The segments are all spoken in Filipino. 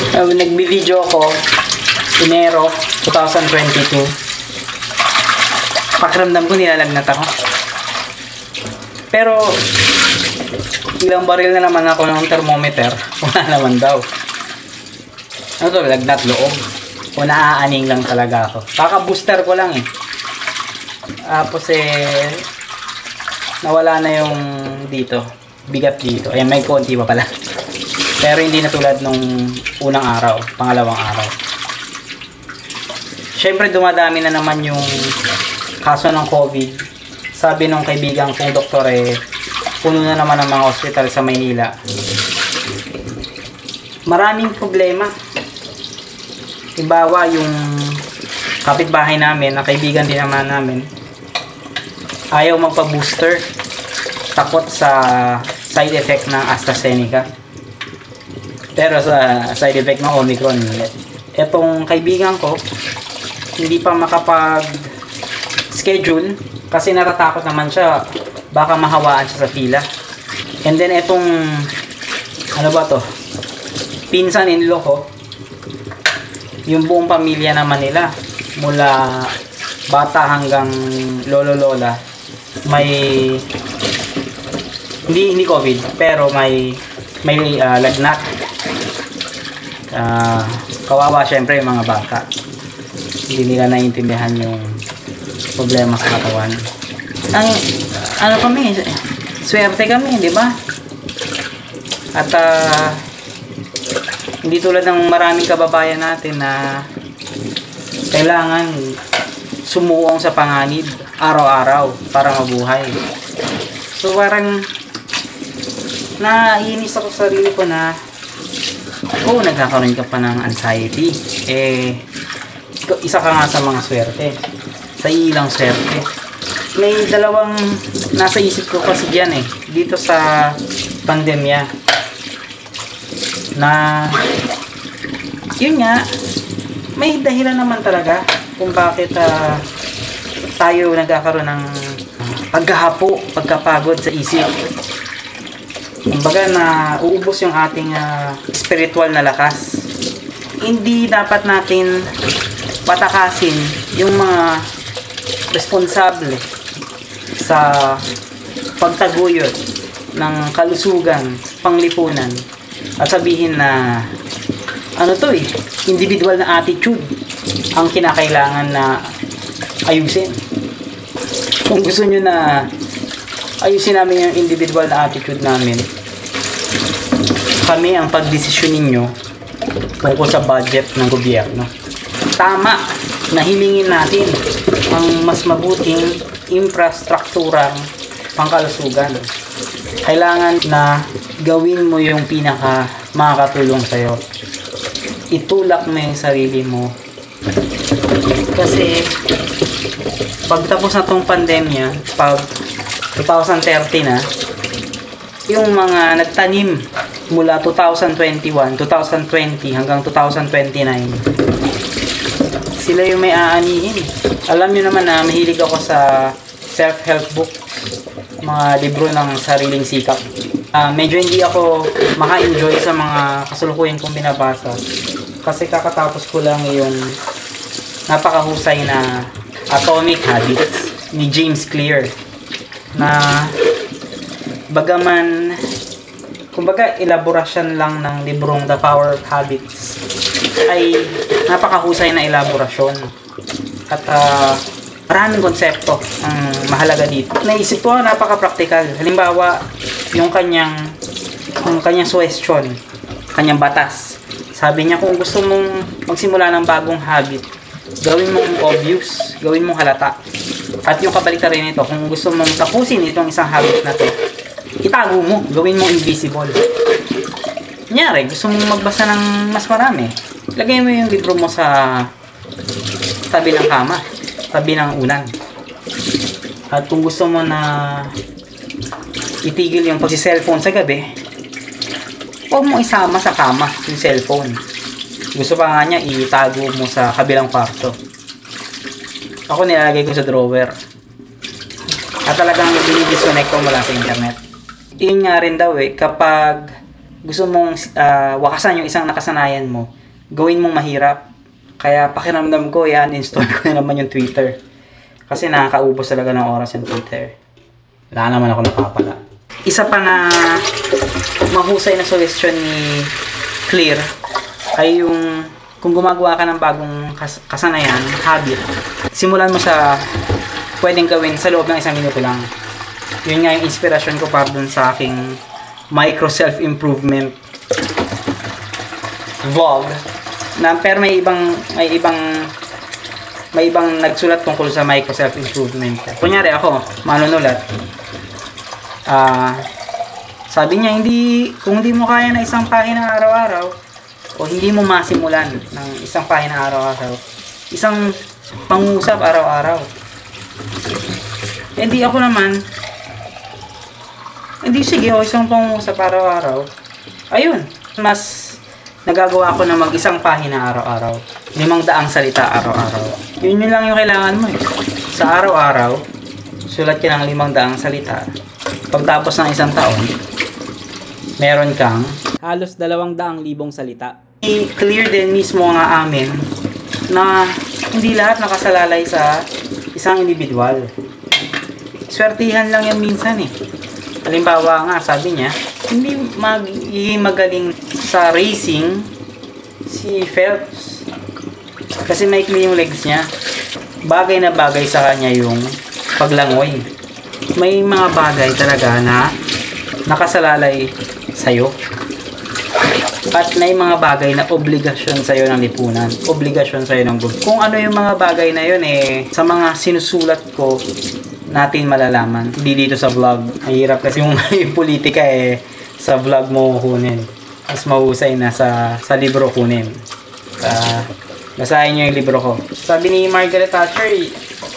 Uh, Nagbi-video ako Enero 2022. Pakiramdam ko nilalagnat ako. Pero ilang baril na naman ako ng thermometer. Wala naman daw. Ano to, lagnat loob. O naaaning lang talaga ako. Kaka-booster ko lang eh. Tapos eh, nawala na yung dito. Bigat dito. Ayan, may konti pa pala. Pero hindi na tulad nung unang araw, pangalawang araw. Siyempre dumadami na naman yung kaso ng COVID. Sabi nung kaibigan kong doktor eh, puno na naman ang mga hospital sa Maynila. Maraming problema. Ibawa yung kapitbahay namin, na kaibigan din naman namin, ayaw magpa-booster. Takot sa side effect ng AstraZeneca. Pero sa side effect ng Omicron, etong kaibigan ko, hindi pa makapag schedule kasi natatakot naman siya baka mahawaan siya sa pila. And then etong ano ba to? Pinsan in law ko, yung buong pamilya naman nila mula bata hanggang lolo lola may hindi hindi covid pero may may ah, lagnat Ah, kawawa syempre yung mga bata hindi nila naiintindihan yung problema sa katawan. Ang ano kami swerte kami di ba? At ah, hindi tulad ng maraming kababayan natin na kailangan sumuong sa panganib araw-araw para mabuhay. So parang naiinis ako sa sarili ko na oh, nagkakaroon ka pa ng anxiety. Eh, isa ka nga sa mga swerte. Sa ilang swerte. May dalawang nasa isip ko kasi dyan eh. Dito sa pandemya na yun nga may dahilan naman talaga kung bakit ah, tayo nagkakaroon ng pagkahapo, pagkapagod sa isip. Kumbaga na uubos yung ating ah, spiritual na lakas. Hindi dapat natin patakasin yung mga responsable sa pagtaguyod ng kalusugan, panglipunan at sabihin na ano to eh, individual na attitude ang kinakailangan na ayusin. Kung gusto nyo na ayusin namin yung individual na attitude namin, kami ang pagdesisyon ninyo tungkol sa budget ng gobyerno. Tama na hilingin natin ang mas mabuting infrastrukturang pangkalusugan. Kailangan na gawin mo yung pinaka makakatulong sa'yo. Itulak mo yung sarili mo. Kasi pagtapos na tong pandemya, pag 2030 na, yung mga nagtanim mula 2021, 2020 hanggang 2029, sila yung may aanihin. Alam nyo naman na mahilig ako sa self-help book, mga libro ng sariling sikap. Ah, medyo hindi ako maka-enjoy sa mga kasulukuyan kong binabasa kasi kakatapos ko lang yung napakahusay na Atomic Habits ni James Clear na bagaman kumbaga elaborasyon lang ng librong The Power of Habits ay napakahusay na elaborasyon at ah, maraming konsepto ang mahalaga dito. Naisip ko napaka-practical. Halimbawa, yung kanyang yung kanyang suggestion, kanyang batas. Sabi niya kung gusto mong magsimula ng bagong habit, gawin mong obvious, gawin mong halata. At yung kabaliktaran nito, kung gusto mong tapusin itong isang habit na to, itago mo, gawin mong invisible. Kunyari, gusto mong magbasa ng mas marami, lagay mo yung libro mo sa tabi ng kama, tabi ng unan. At kung gusto mo na itigil yung pagsi-cellphone sa gabi, huwag mo isama sa kama yung cellphone. Gusto pa nga niya, itago mo sa kabilang kwarto. Ako nilalagay ko sa drawer. At talagang dinidisconnect ko mula sa internet. Yun nga rin daw eh, kapag gusto mong ah, wakasan yung isang nakasanayan mo, gawin mong mahirap. Kaya pakiramdam ko, i-uninstall ko na naman yung Twitter. Kasi nakakaubos talaga ng oras yung Twitter. Wala naman ako napapala. Isa pa na mahusay na suggestion ni Clear ay yung kung gumagawa ka ng bagong kas- kasanayan, habit, simulan mo sa pwedeng gawin sa loob ng isang minuto lang. Yun nga yung inspirasyon ko para dun sa aking micro self-improvement vlog na pero may ibang may ibang may ibang nagsulat tungkol sa micro self-improvement. Kunyari ako, manunulat. Ah, sabi niya, hindi, kung hindi mo kaya na isang pahina araw-araw, o hindi mo masimulan ng isang pahina araw-araw, isang pangusap araw-araw. Hindi ako naman, hindi sige, o isang pangusap araw-araw. Ayun, mas nagagawa ko na mag isang pahina araw-araw. Limang daang salita araw-araw. Yun yun lang yung kailangan mo eh. Sa araw-araw, sulat ka ng limang daang salita. Pagtapos ng isang taon, meron kang halos dalawang daang libong salita. I-clear din mismo nga amin na hindi lahat nakasalalay sa isang individual. Swertihan lang yan minsan eh. Halimbawa nga, sabi niya, hindi magiging magaling sa racing si Phelps. Kasi maikli yung legs niya. Bagay na bagay sa kanya yung paglangoy. May mga bagay talaga na nakasalalay sa'yo. At may mga bagay na obligasyon sa'yo ng lipunan. Obligasyon sa'yo ng gobyerno. Kung ano yung mga bagay na yun eh, sa mga sinusulat ko, natin malalaman. Hindi dito sa vlog. Mahirap kasi yung, yung politika eh, sa vlog mo kunin. Mas mahusay na sa, sa libro kunin. Uh, basahin nyo yung libro ko. Sabi ni Margaret Thatcher,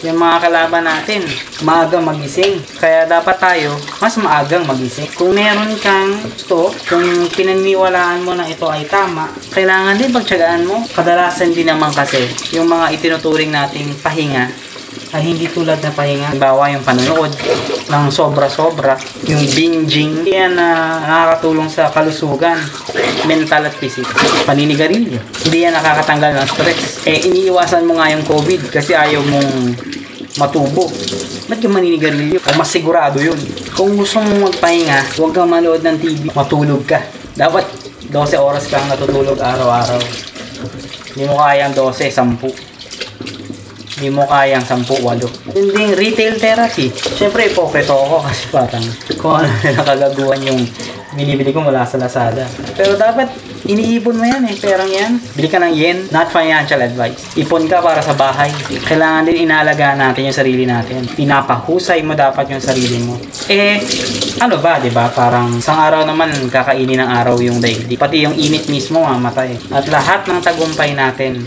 yung mga kalaban natin, maagang magising. Kaya dapat tayo, mas maagang magising. Kung meron kang gusto, kung pinaniwalaan mo na ito ay tama, kailangan din pagtsagaan mo. Kadalasan din naman kasi, yung mga itinuturing nating pahinga, ay hindi tulad na pahinga. Bawa yung panonood ng sobra-sobra, yung binging, yan na nakakatulong sa kalusugan, mental at physical. Paninigarilyo, hindi yan nakakatanggal ng stress. Eh, iniiwasan mo nga yung COVID kasi ayaw mong matubo. Ba't yung maninigarilyo? O mas sigurado yun. Kung gusto mong magpahinga, huwag kang manood ng TV, matulog ka. Dapat 12 oras kang natutulog araw-araw. Hindi mo kayang 12, 10 hindi mo kayang 10-8. Yun ding retail therapy. Siyempre, ipokrito ako kasi parang kung ano na nakagaguhan yung binibili ko mula sa Lazada. Pero dapat iniipon mo yan eh, perang yan. Bili ka ng yen, not financial advice. Ipon ka para sa bahay. Kailangan din inaalagaan natin yung sarili natin. Pinapahusay mo dapat yung sarili mo. Eh, ano ba, di ba? Parang isang araw naman kakainin ng araw yung daigdig. Pati yung init mismo mamatay. At lahat ng tagumpay natin,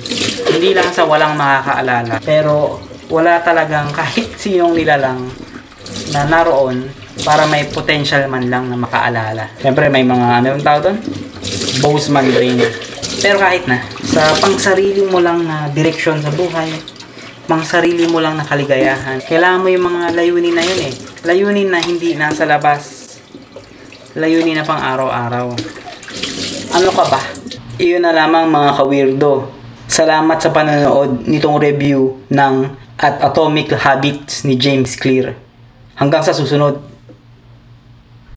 hindi lang sa walang makakaalala, pero wala talagang kahit sinong nilalang na naroon para may potential man lang na makaalala. Siyempre may mga ano yung tawag doon? Bozeman brain. Pero kahit na, sa pangsarili mo lang na direksyon sa buhay, pang sarili mo lang na kaligayahan, kailangan mo yung mga layunin na yun eh. Layunin na hindi nasa labas. Layunin na pang araw-araw. Ano ka ba? Iyon na lamang mga kawirdo. Salamat sa panonood nitong review ng At Atomic Habits ni James Clear. Hanggang sa susunod.